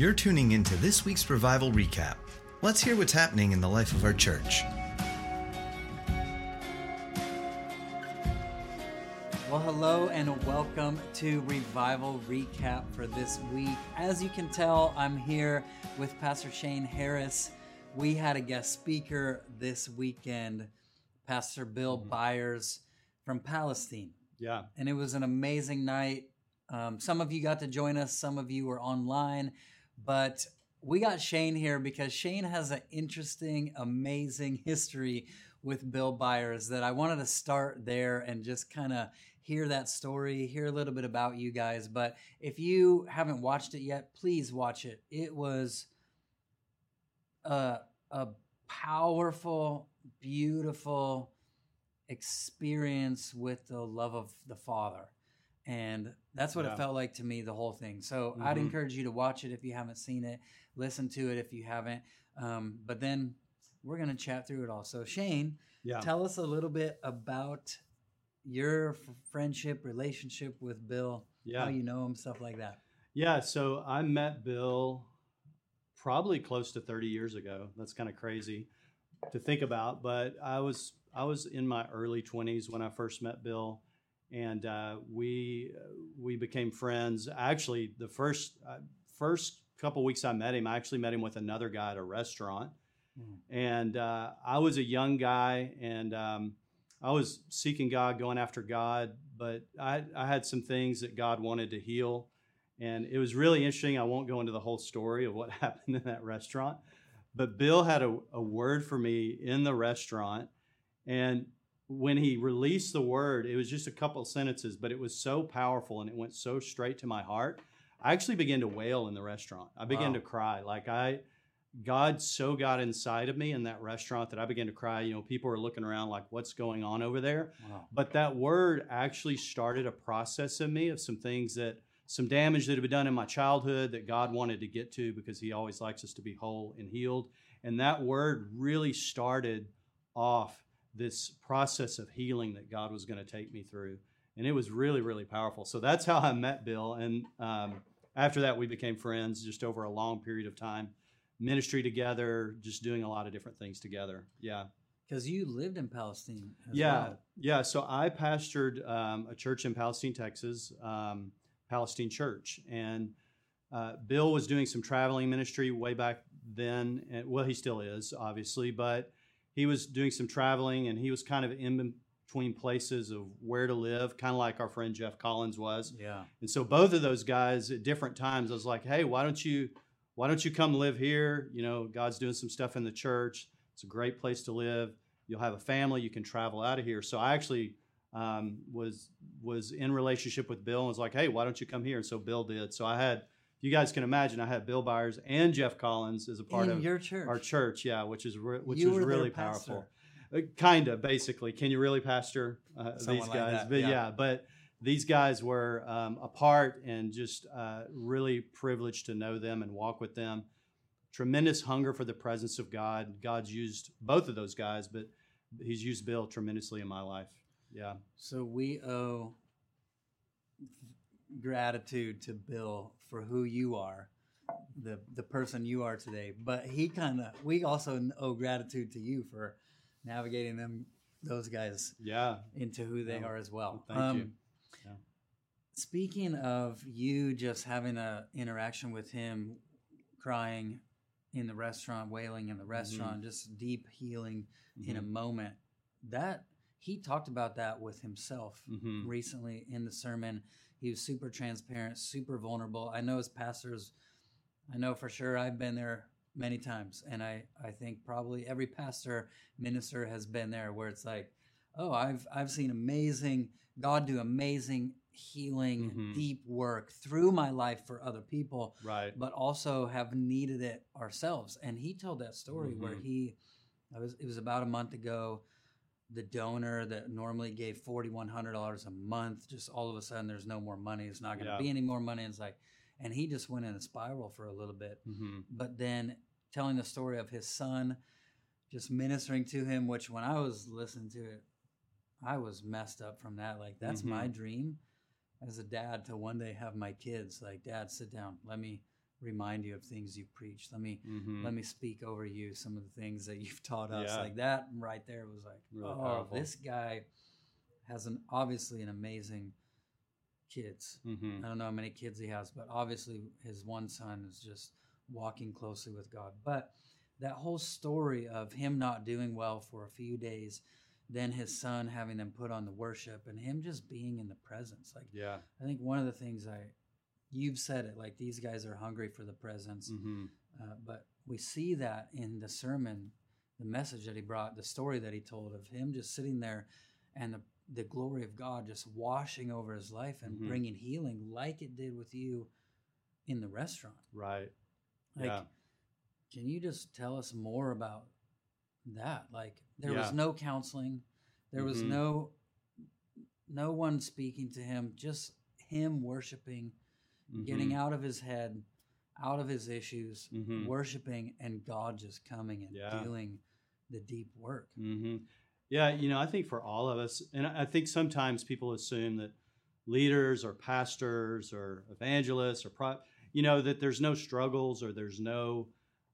You're tuning into this week's Revival Recap. Let's hear what's happening in the life of our church. Well, hello and welcome to Revival Recap for this week. As you can tell, I'm here with Pastor Shane Harris. We had a guest speaker this weekend, Pastor Bill Byers from Palestine. Yeah. And it was an amazing night. Um, some of you got to join us, some of you were online, but we got Shane here because Shane has an interesting, amazing history with Bill Byers that I wanted to start there and just kind of hear that story, hear a little bit about you guys. But if you haven't watched it yet, please watch it. It was a, a powerful, beautiful experience with the love of the Father. And that's what Yeah. it felt like to me, the whole thing. So I'd Mhm. encourage you to watch it if you haven't seen it, listen to it if you haven't. Um, but then we're going to chat through it all. So, Shane, Yeah. tell us a little bit about your f- friendship, relationship with Bill, Yeah. how you know him, stuff like that. Yeah. So I met Bill probably close to 30 years ago. That's kind of crazy to think about, but I was I was in my early 20s when I first met Bill, and uh, we we became friends. Actually, the first uh, first couple weeks I met him, I actually met him with another guy at a restaurant, Mm. and uh, I was a young guy, and um, I was seeking God, going after God, but I, I had some things that God wanted to heal. And it was really interesting. I won't go into the whole story of what happened in that restaurant, but Bill had a, a word for me in the restaurant. And when he released the word, it was just a couple of sentences, but it was so powerful and it went so straight to my heart. I actually began to wail in the restaurant. I began Wow. to cry. Like I, God so got inside of me in that restaurant that I began to cry. You know, people were looking around like, what's going on over there? Wow. But that word actually started a process in me of some things that, some damage that had been done in my childhood that God wanted to get to because He always likes us to be whole and healed. And that word really started off this process of healing that God was going to take me through. And it was really, really powerful. So that's how I met Bill. And um, after that, we became friends just over a long period of time, ministry together, just doing a lot of different things together. Yeah. Because you lived in Palestine. As Yeah, well. yeah. So I pastored um, a church in Palestine, Texas, um, Palestine Church, and uh, Bill was doing some traveling ministry way back then. And, well, he still is, obviously, but he was doing some traveling, and he was kind of in between places of where to live, kind of like our friend Jeff Collins was. Yeah. And so both of those guys at different times, I was like, hey, why don't you why don't you come live here? You know, God's doing some stuff in the church. It's a great place to live. You'll have a family. You can travel out of here. So I actually um, was was in relationship with Bill and was like, hey, why don't you come here? And so Bill did. So I had, you guys can imagine, I had Bill Byers and Jeff Collins as a part in of your church. our church. Yeah, which is re- which You was were really powerful. Uh, kind of, basically. Can you really pastor uh, Someone these like guys? that, but yeah. yeah, but these guys were um, apart and just uh, really privileged to know them and walk with them. Tremendous hunger for the presence of God. God's used both of those guys, but He's used Bill tremendously in my life. Yeah, So we owe gratitude to Bill for who you are, the the person you are today. But he kind of we also owe gratitude to you for navigating them those guys yeah, into who they Oh, are as well. Um, thank you. Yeah. Speaking of you just having a interaction with him, crying in the restaurant, wailing in the Mm-hmm. restaurant, just deep healing in a Mhm. moment. That he talked about that with himself Mhm. recently in the sermon. He was super transparent, super vulnerable. I know as pastors, I know for sure I've been there many times, and I I think probably every pastor minister has been there where it's like, oh, I've I've seen amazing God do amazing healing, Mhm. deep work through my life for other people right. but also have needed it ourselves. And he told that story where Mhm. he, was, it was about a month ago, the donor that normally gave $4,100 a month, just all of a sudden there's no more money. It's not going to Yeah. be any more money. It's like, and he just went in a spiral for a little bit. hmm But then telling the story of his son, just ministering to him, which when I was listening to it, I was messed up from that. Like, that's my dream as a dad to one day have my kids like, Dad, sit down. Let me remind you of things you've preached. Let me Mhm. let me speak over you some of the things that you've taught us. Yeah. Like that right there was like, Really oh, powerful. this guy has an obviously an amazing kids. Mhm. I don't know how many kids he has, but obviously his one son is just walking closely with God. But that whole story of him not doing well for a few days, then his son having them put on the worship and him just being in the presence. Like Yeah. I think one of the things I you've said it like these guys are hungry for the presence. hmm Uh, but we see that in the sermon, the message that he brought, the story that he told of him just sitting there and the, the glory of God just washing over his life and Mhm. bringing healing like it did with you in the restaurant. Right. Like, Yeah. can you just tell us more about that? Like, there Yeah. was no counseling, there was Mhm. no no one speaking to him, just him worshiping, getting Mhm. out of his head, out of his issues, Mhm. worshiping, and God just coming and Yeah. doing the deep work. hmm Yeah, you know, I think for all of us, and I I think sometimes people assume that leaders or pastors or evangelists or pro, you know, that there's no struggles or there's no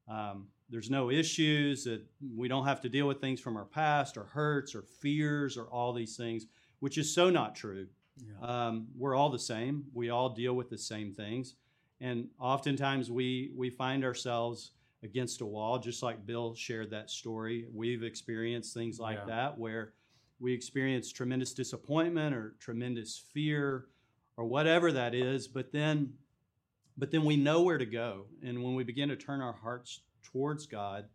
um, there's no issues that we don't have to deal with things from our past or hurts or fears or all these things, which is so not true. Yeah. Um, we're all the same. We all deal with the same things, and oftentimes we we find ourselves against a wall. Just like Bill shared that story, we've experienced things like Yeah. that where we experience tremendous disappointment or tremendous fear or whatever that is. But then, but then we know where to go, and when we begin to turn our hearts towards God,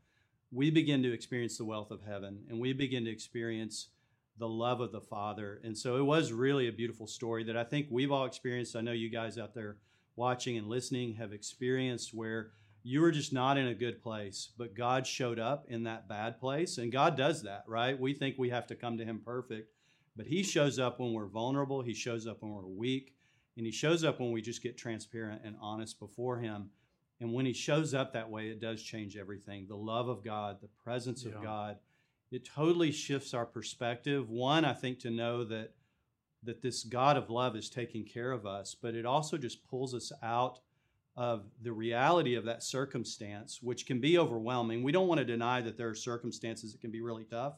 we begin to experience the wealth of heaven, and we begin to experience the love of the Father. And so it was really a beautiful story that I think we've all experienced. I know you guys out there watching and listening have experienced where you were just not in a good place, but God showed up in that bad place. And God does that, right? We think we have to come to Him perfect, but He shows up when we're vulnerable, He shows up when we're weak, and He shows up when we just get transparent and honest before Him. And when He shows up that way, it does change everything. The love of God, the presence Yeah. of God, it totally shifts our perspective. One, I think to know that that this God of love is taking care of us, but it also just pulls us out of the reality of that circumstance, which can be overwhelming. We don't want to deny that there are circumstances that can be really tough,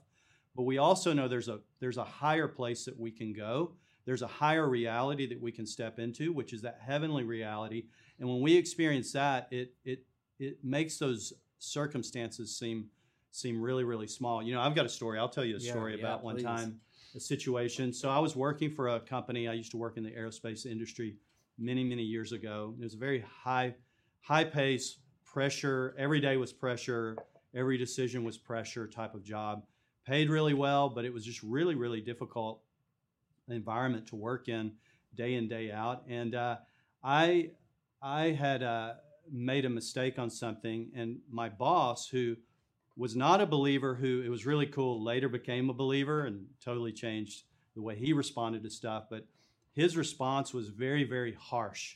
but we also know there's a there's a higher place that we can go. There's a higher reality that we can step into, which is that heavenly reality. And when we experience that, it it it makes those circumstances seem seem really really small. You know, I've got a story. I'll tell you a story yeah, about one please. time a situation. So I was working for a company. I used to work in the aerospace industry many many years ago. It was a very high high pace, pressure. Every day was pressure. Every decision was pressure type of job. Paid really well, but it was just really really difficult environment to work in day in day out. And uh, I I had uh, made a mistake on something, and my boss, who was not a believer, who it was really cool, later became a believer and totally changed the way he responded to stuff. But his response was very very harsh,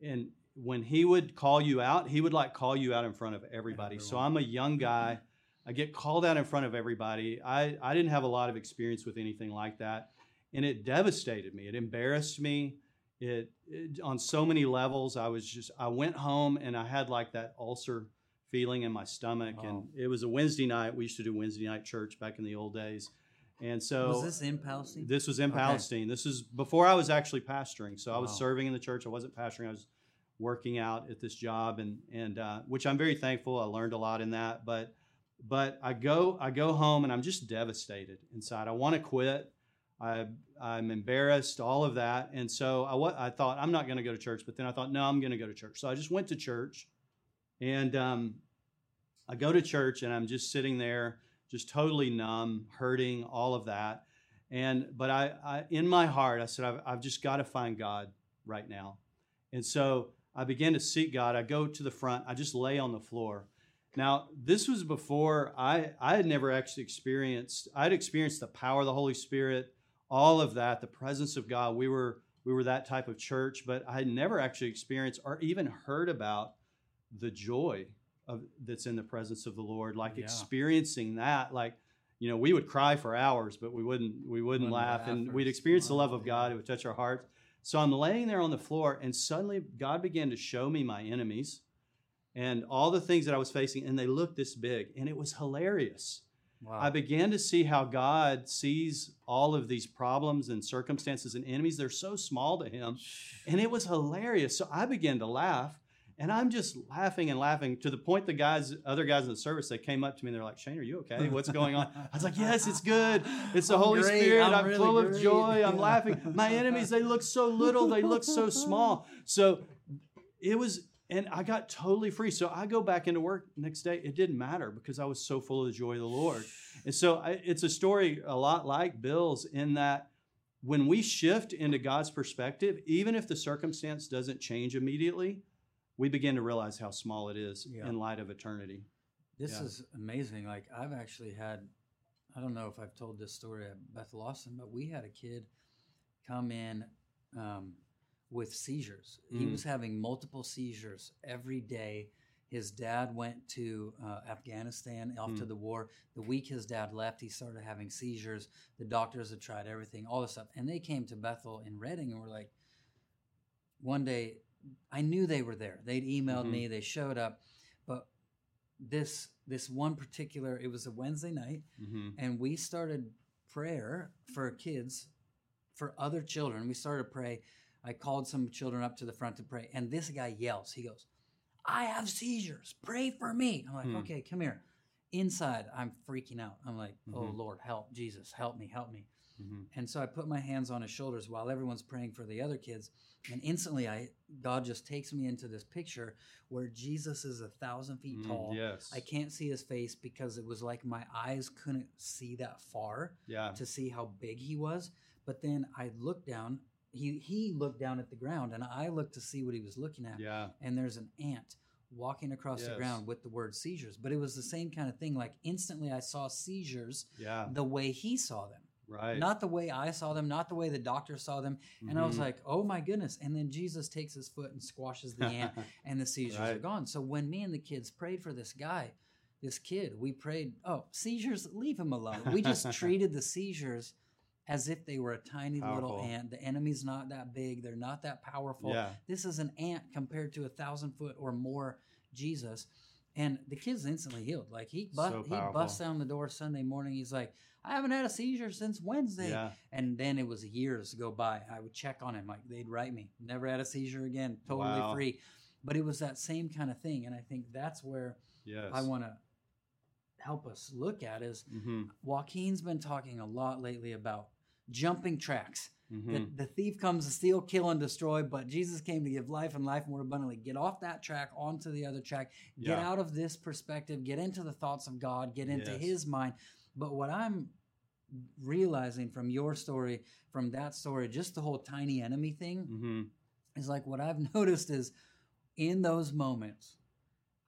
and when he would call you out, he would like call you out in front of everybody. So I'm a young guy. I get called out in front of everybody. I, I didn't have a lot of experience with anything like that and it devastated me. It embarrassed me. It, it on so many levels. I was just I went home and I had like that ulcer feeling in my stomach, and it was a Wednesday night. We used to do Wednesday night church back in the old days, and so was this in Palestine? this was in Okay. Palestine. This is before I was actually pastoring. So I was Wow. serving in the church. I wasn't pastoring. I was working out at this job, and and uh, which I'm very thankful. I learned a lot in that. But but I go I go home and I'm just devastated inside. I want to quit. I I'm embarrassed. All of that. And so I wa- I thought I'm not going to go to church. But then I thought no, I'm going to go to church. So I just went to church, and um, I go to church and I'm just sitting there, just totally numb, hurting, all of that. And but I, I in my heart, I said, I've, I've just got to find God right now. And so I began to seek God. I go to the front. I just lay on the floor. Now this was before I I had never actually experienced. I'd experienced the power of the Holy Spirit, all of that, the presence of God. We were we were that type of church, but I had never actually experienced or even heard about the joy of that's in the presence of the Lord, like Yeah. experiencing that, like you know, we would cry for hours, but we wouldn't we wouldn't Wouldn't laugh, laugh and we'd experience the love of God. It would touch our hearts. So I'm laying there on the floor, and suddenly God began to show me my enemies and all the things that I was facing, and they looked this big, and it was hilarious. Wow. I began to see how God sees all of these problems and circumstances and enemies. They're so small to Him. And it was hilarious. So I began to laugh. And I'm just laughing and laughing to the point the guys, other guys in the service, they came up to me and they're like, Shane, are you okay? What's going on? I was like, Yes, it's good. It's the I'm Holy great. Spirit. I'm I'm, really full of joy. I'm laughing. My enemies, they look so little. They look so small. So it was, and I got totally free. So I go back into work next day. It didn't matter because I was so full of the joy of the Lord. And so I, it's a story a lot like Bill's in that when we shift into God's perspective, even if the circumstance doesn't change immediately, we begin to realize how small it is Yeah. in light of eternity. This Yeah. is amazing. Like I've actually had, I don't know if I've told this story at Bethel Austin, but we had a kid come in um, with seizures. He Mm. was having multiple seizures every day. His dad went to uh, Afghanistan off to Mm. the war. The week his dad left, he started having seizures. The doctors had tried everything, all this stuff, and they came to Bethel in Redding and were like, one day, I knew they were there. They'd emailed Mhm. me. They showed up, but this this one particular it was a Wednesday night Mm-hmm. and we started prayer for kids for other children we started to pray I called some children up to the front to pray and this guy yells he goes I have seizures pray for me I'm like Hmm. okay come here inside I'm freaking out I'm like oh Mhm. lord help Jesus help me help me Mm-hmm. and so I put my hands on his shoulders while everyone's praying for the other kids. And instantly I God just takes me into this picture where Jesus is a thousand feet tall. Mm, yes. I can't see his face because it was like my eyes couldn't see that far Yeah. to see how big he was. But then I looked down, he he looked down at the ground and I looked to see what he was looking at. Yeah. And there's an ant walking across the ground with the word seizures. But it was the same kind of thing. Like instantly I saw seizures Yeah. the way he saw them Right. not the way I saw them, not the way the doctor saw them. And I was Mhm. like, oh my goodness. And then Jesus takes his foot and squashes the ant, and the seizures are gone. So when me and the kids prayed for this guy, this kid, we prayed, oh, seizures, leave him alone. We just treated the seizures as if they were a tiny little ant. The enemy's not that big, they're not that powerful. yeah. This is an ant compared to a thousand foot or more Jesus. And the kid's instantly healed. Like he, bu- So he busts down the door Sunday morning. He's like, I haven't had a seizure since Wednesday. Yeah. And then it was years go by. I would check on him, like they'd write me, never had a seizure again, totally Wow. free. But it was that same kind of thing. And I think that's where Yes. I want to help us look at is Mm-hmm. Joaquin's been talking a lot lately about jumping tracks. Mm-hmm. The, the thief comes to steal, kill, and destroy, but Jesus came to give life and life more abundantly. Get off that track onto the other track. Get Yeah. out of this perspective. Get into the thoughts of God. Get into Yes. His mind. But what I'm realizing from your story, from that story, just the whole tiny enemy thing, Mm-hmm. is like what I've noticed is in those moments,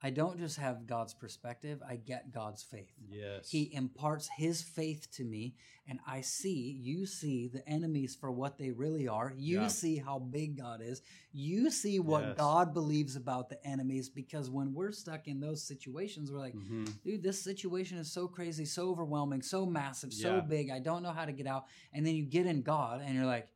I don't just have God's perspective, I get God's faith. Yes. He imparts his faith to me, and I see, you see the enemies for what they really are. You Yeah. see how big God is. You see what Yes. God believes about the enemies because when we're stuck in those situations, we're like, mm-hmm. dude, this situation is so crazy, so overwhelming, so massive, so big. I don't know how to get out. And then you get in God, and you're like,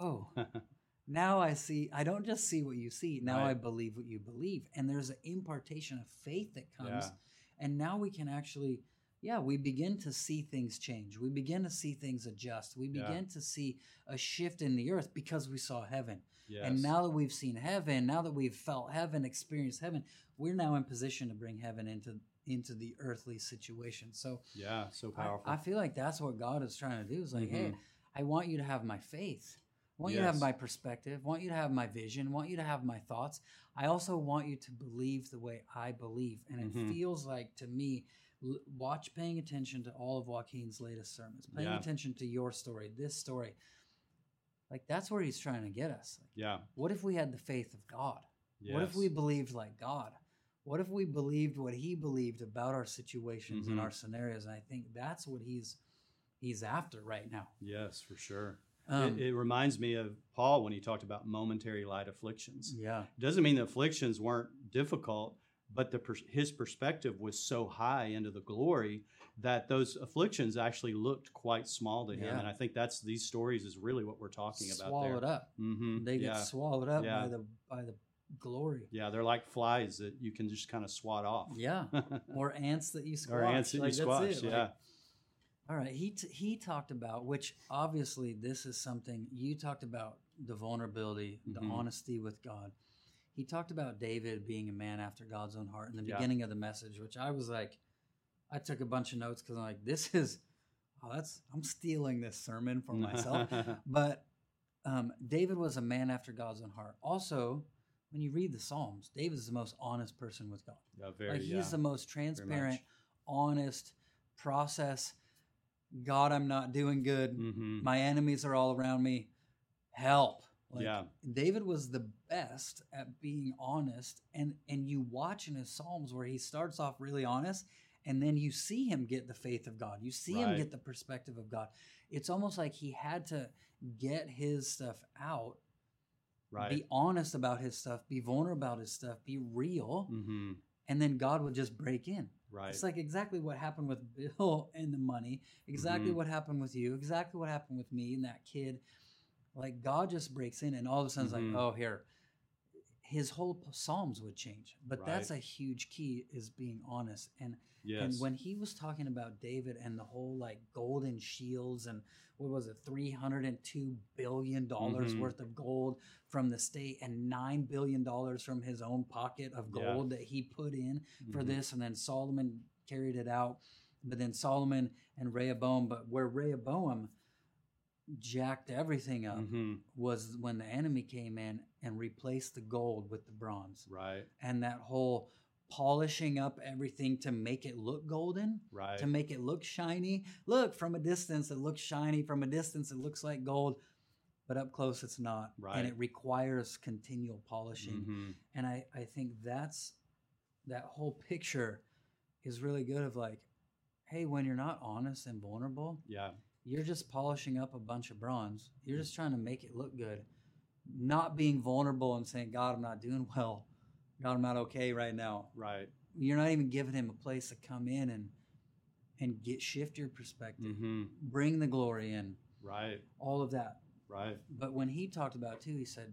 oh, now I see, I don't just see what you see, now I believe what you believe. And there's an impartation of faith that comes. Yeah. And now we can actually, yeah, we begin to see things change. We begin to see things adjust. We Yeah. begin to see a shift in the earth because we saw heaven. yes. And now that we've seen heaven, now that we've felt heaven, experienced heaven, we're now in position to bring heaven into into the earthly situation. So yeah. So powerful. I feel like that's what God is trying to do. Is like, hey, Mhm. I want you to have my faith. I want you to have my perspective. I want you to have my vision. I want you to have my thoughts. I also want you to believe the way I believe. And it Mhm. feels like to me, l- watch paying attention to all of Joaquin's latest sermons, paying Yeah. attention to your story, this story. Like that's where he's trying to get us. Like, yeah. what if we had the faith of God? Yes. What if we believed like God? What if we believed what he believed about our situations and Mhm. our scenarios? And I think that's what he's he's after right now. Yes, for sure. Um, it, it reminds me of Paul when he talked about momentary light afflictions. yeah. It doesn't mean the afflictions weren't difficult, but the his perspective was so high into the glory that those afflictions actually looked quite small to him. Yeah. And I think that's these stories is really what we're talking about swallowed up. Mm-hmm. They yeah. get swallowed up Yeah. by the by the glory. yeah, they're like flies that you can just kind of swat off. Yeah, or ants that you squash. or ants that Like, you squash. it. Like, yeah. All right. He t- he talked about which obviously this is something you talked about the vulnerability, the Mhm. honesty with God. He talked about David being a man after God's own heart in the Yeah. beginning of the message, which I was like, I took a bunch of notes because I'm like, this is, oh, that's I'm stealing this sermon for myself. but um, David was a man after God's own heart. Also, when you read the Psalms, David is the most honest person with God. yeah, very. Like he's yeah. the most transparent, honest process. God, I'm not doing good. Mhm. My enemies are all around me. Help. Like, Yeah. David was the best at being honest. And and you watch in his Psalms where he starts off really honest and then you see him get the faith of God. You see him get the perspective of God. It's almost like he had to get his stuff out, Right. be honest about his stuff, be vulnerable about his stuff, be real, mm-hmm. and then God would just break in. Right. It's like exactly what happened with Bill and the money, exactly Mhm. what happened with you, exactly what happened with me and that kid. Like God just breaks in, and all of a sudden it's Mhm. like, oh, here, his whole psalms would change. But that's a huge key is being honest. And yes. and when he was talking about David and the whole like golden shields and what was it, three hundred and two billion dollars Mhm. worth of gold from the state and nine billion dollars from his own pocket of Yeah. gold that he put in for Mhm. this, and then Solomon carried it out. But then Solomon and Rehoboam, but where Rehoboam jacked everything up Mhm. was when the enemy came in and replaced the gold with the bronze. Right. And that whole polishing up everything to make it look golden, Right. to make it look shiny. Look, from a distance, it looks shiny. From a distance, it looks like gold. But up close, it's not. Right. And it requires continual polishing. Mhm. And I, I think that's that whole picture is really good of like, hey, when you're not honest and vulnerable, Yeah. you're just polishing up a bunch of bronze. You're just trying to make it look good. Not being vulnerable and saying, God, I'm not doing well. God, I'm not okay right now. Right. You're not even giving him a place to come in and and get shift your perspective. hmm Bring the glory in. Right. All of that. Right. But when he talked about it too, he said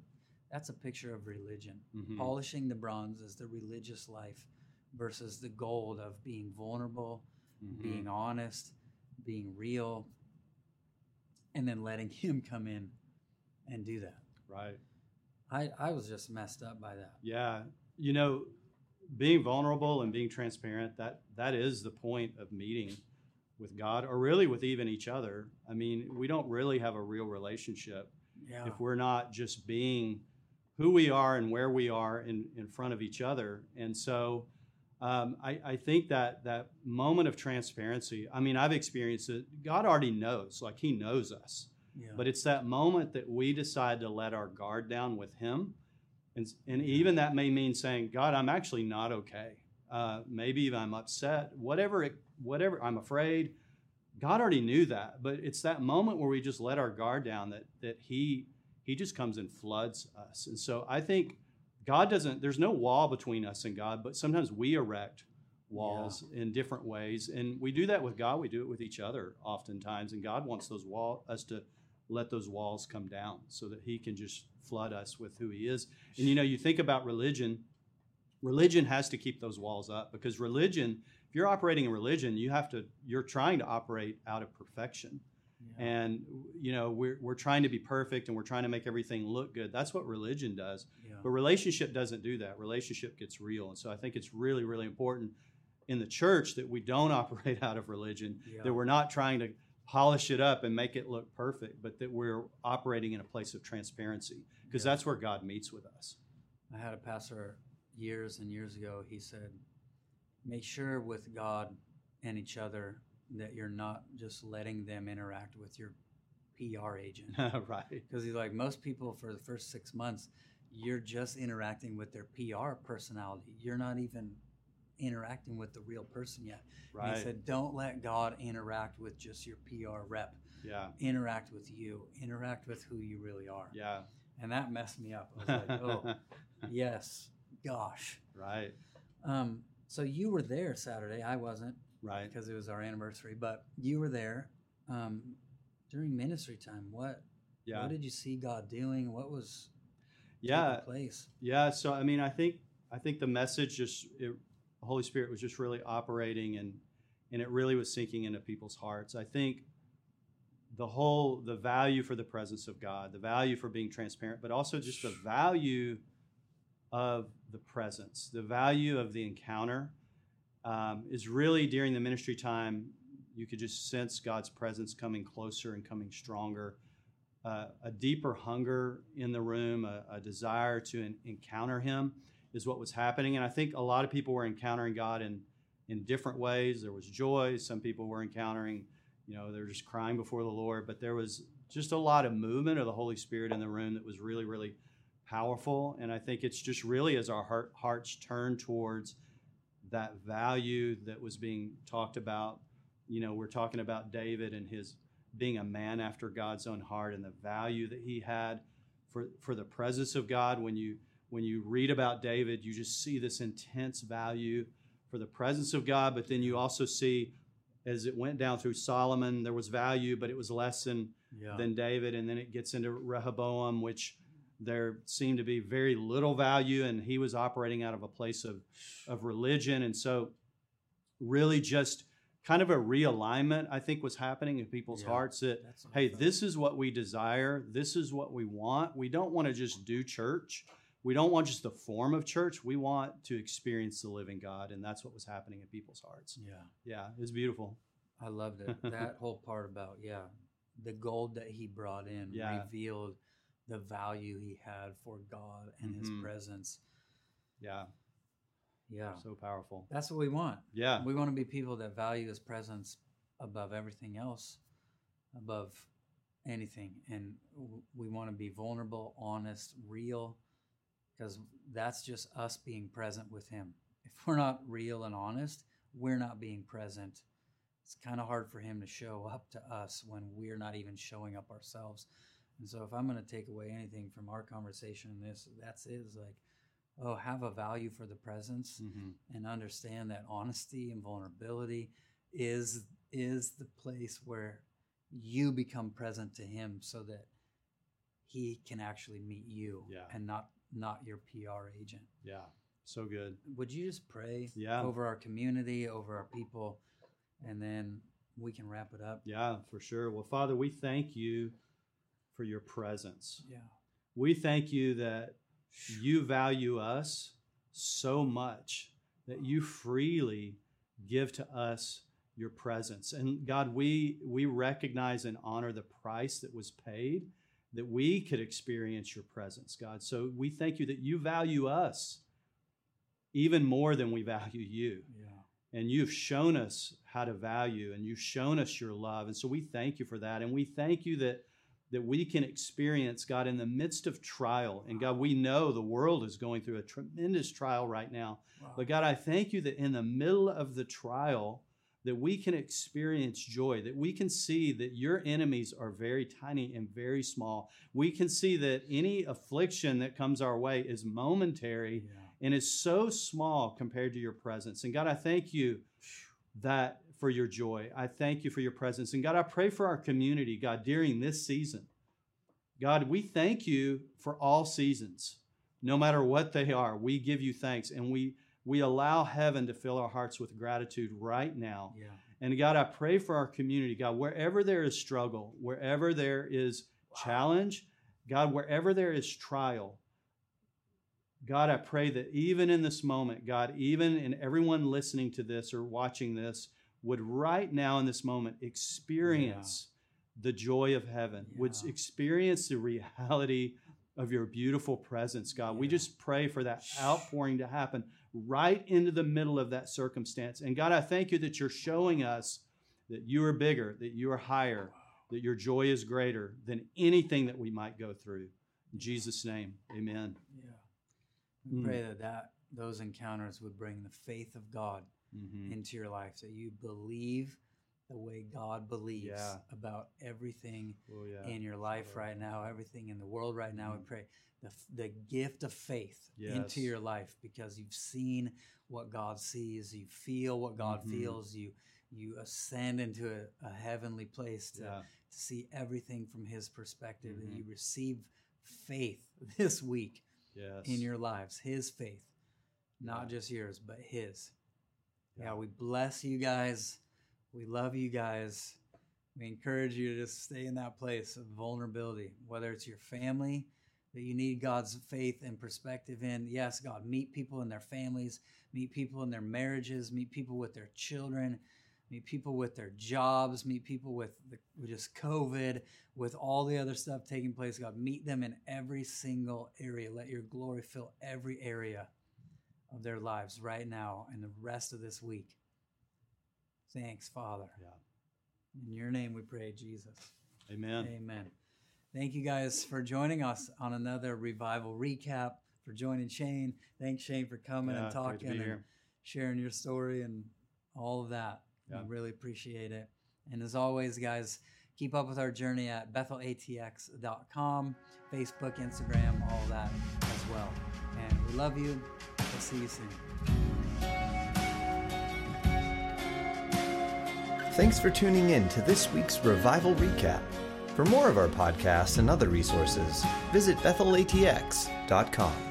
that's a picture of religion. Mhm. Polishing the bronze is the religious life versus the gold of being vulnerable, Mhm. being honest, being real, and then letting him come in and do that. Right. I, I was just messed up by that. Yeah. You know, being vulnerable and being transparent, that that is the point of meeting with God or really with even each other. I mean, we don't really have a real relationship Yeah. if we're not just being who we are and where we are in, in front of each other. And so um, I, I think that that moment of transparency, I mean, I've experienced it. God already knows, like He knows us. yeah. But it's that moment that we decide to let our guard down with Him. And, and even that may mean saying, God, I'm actually not okay. Uh, maybe even I'm upset, whatever, it, whatever, I'm afraid. God already knew that, but it's that moment where we just let our guard down that, that He He just comes and floods us. And so I think God doesn't, there's no wall between us and God, but sometimes we erect walls in different ways. And we do that with God, we do it with each other oftentimes. And God wants those wall us to let those walls come down so that he can just flood us with who he is. And you know, you think about religion, religion has to keep those walls up because religion, if you're operating in religion, you have to you're trying to operate out of perfection. Yeah. And you know, we're we're trying to be perfect and we're trying to make everything look good. That's what religion does. yeah. But relationship doesn't do that. Relationship gets real. And so I think it's really, really important in the church that we don't operate out of religion, Yeah. that we're not trying to polish it up and make it look perfect, but that we're operating in a place of transparency because Yeah. that's where God meets with us. I had a pastor years and years ago. He said, make sure with God and each other that you're not just letting them interact with your PR agent. right. Because he's like, most people for the first six months, you're just interacting with their PR personality. You're not even interacting with the real person yet. And Right. he said, don't let God interact with just your PR rep. yeah. Interact with you. Interact with who you really are. Yeah. And that messed me up. I was like, oh, yes, gosh. right. Um, so you were there Saturday. I wasn't Right. because it was our anniversary, but you were there um, during ministry time. What Yeah. what did you see God doing? What was Yeah. place? Yeah, so I mean, I think I think the message just it, the Holy Spirit was just really operating and and it really was sinking into people's hearts. I think the whole the value for the presence of God, the value for being transparent, but also just the value of the presence, the value of the encounter um, is really during the ministry time. You could just sense God's presence coming closer and coming stronger uh, a deeper hunger in the room, a, a desire to en- encounter Him is what was happening. And I think a lot of people were encountering God in, in different ways. There was joy. Some people were encountering, you know, they're just crying before the Lord. But there was just a lot of movement of the Holy Spirit in the room that was really, really powerful. And I think it's just really as our heart, hearts turn towards that value that was being talked about. You know, we're talking about David and his being a man after God's own heart and the value that he had for, for the presence of God. When you when you read about David, you just see this intense value for the presence of God, but then you also see as it went down through Solomon, there was value, but it was less than, Yeah. than David. And then it gets into Rehoboam, which there seemed to be very little value, and he was operating out of a place of, of religion. And so, really, just kind of a realignment, I think, was happening in people's Yeah. hearts that That's what I hey, this is what we desire. This is what we want. We don't want to just do church. We don't want just the form of church. We want to experience the living God. And that's what was happening in people's hearts. Yeah. Yeah, it was beautiful. I loved it. that whole part about yeah, the gold that he brought in Yeah. revealed the value he had for God and his Mhm. presence. Yeah, Yeah. so powerful. That's what we want. Yeah, We want to be people that value his presence above everything else, above anything. And we want to be vulnerable, honest, real, because that's just us being present with him. If we're not real and honest, we're not being present. It's kind of hard for him to show up to us when we're not even showing up ourselves. And so, if I'm going to take away anything from our conversation in this, that's it. Is like, oh, have a value for the presence Mhm. and understand that honesty and vulnerability is is the place where you become present to him so that he can actually meet you Yeah. and not not your PR agent. yeah, so good. Would you just pray Yeah. over our community, over our people, and then we can wrap it up? Yeah, for sure. Well, Father, we thank you for your presence. Yeah. We thank you that you value us so much that you freely give to us your presence. And God, we we recognize and honor the price that was paid that we could experience your presence, God. So we thank you that you value us even more than we value you. Yeah. and you've shown us how to value and you've shown us your love. And so we thank you for that. And we thank you that that we can experience god in the midst of trial. And god we know the world is going through a tremendous trial right now. But god i thank you that in the middle of the trial that we can experience joy that we can see that your enemies are very tiny and very small we can see that any affliction that comes our way is momentary yeah. and is so small compared to your presence. And God, I thank you that for your joy. I thank you for your presence. And God, I pray for our community, God, during this season. God, we thank you for all seasons, no matter what they are. We give you thanks and we we allow heaven to fill our hearts with gratitude right now. Yeah. And God, I pray for our community, God, wherever there is struggle, wherever there is challenge, God, wherever there is trial, God, I pray that even in this moment, God, even in everyone listening to this or watching this, would right now in this moment experience the joy of heaven, would experience the reality of your beautiful presence, God. We just pray for that outpouring to happen right into the middle of that circumstance. And God, I thank you that you're showing us that you are bigger, that you are higher, that your joy is greater than anything that we might go through. In Jesus' name, amen. Yeah. We Mm. pray that, that those encounters would bring the faith of God Mhm. into your life, that you believe the way God believes Yeah. about everything Oh, yeah. in your life right now, everything in the world right now. We pray the, the gift of faith into your life because you've seen what God sees, you feel what God Mhm. feels, you you ascend into a, a heavenly place to, Yeah. to see everything from His perspective. That Mhm. you receive faith this week Yes. in your lives, His faith, not just yours, but His. Yeah. we bless you guys. We love you guys. We encourage you to just stay in that place of vulnerability, whether it's your family that you need God's faith and perspective in. Yes, God, meet people in their families, meet people in their marriages, meet people with their children, meet people with their jobs, meet people with, the, with just COVID, with all the other stuff taking place. God, meet them in every single area. Let your glory fill every area of their lives right now and the rest of this week. Thanks, Father. Yeah. In your name we pray, Jesus. Amen. Amen. Thank you guys for joining us on another revival recap, for joining Shane. Thanks, Shane, for coming Yeah, and talking and here. sharing your story and all of that. Yeah. We really appreciate it. And as always, guys, keep up with our journey at bethelatx.com, Facebook, Instagram, all that as well. And we love you. We'll see you soon. Thanks for tuning in to this week's Revival Recap. For more of our podcasts and other resources, visit bethelatx.com.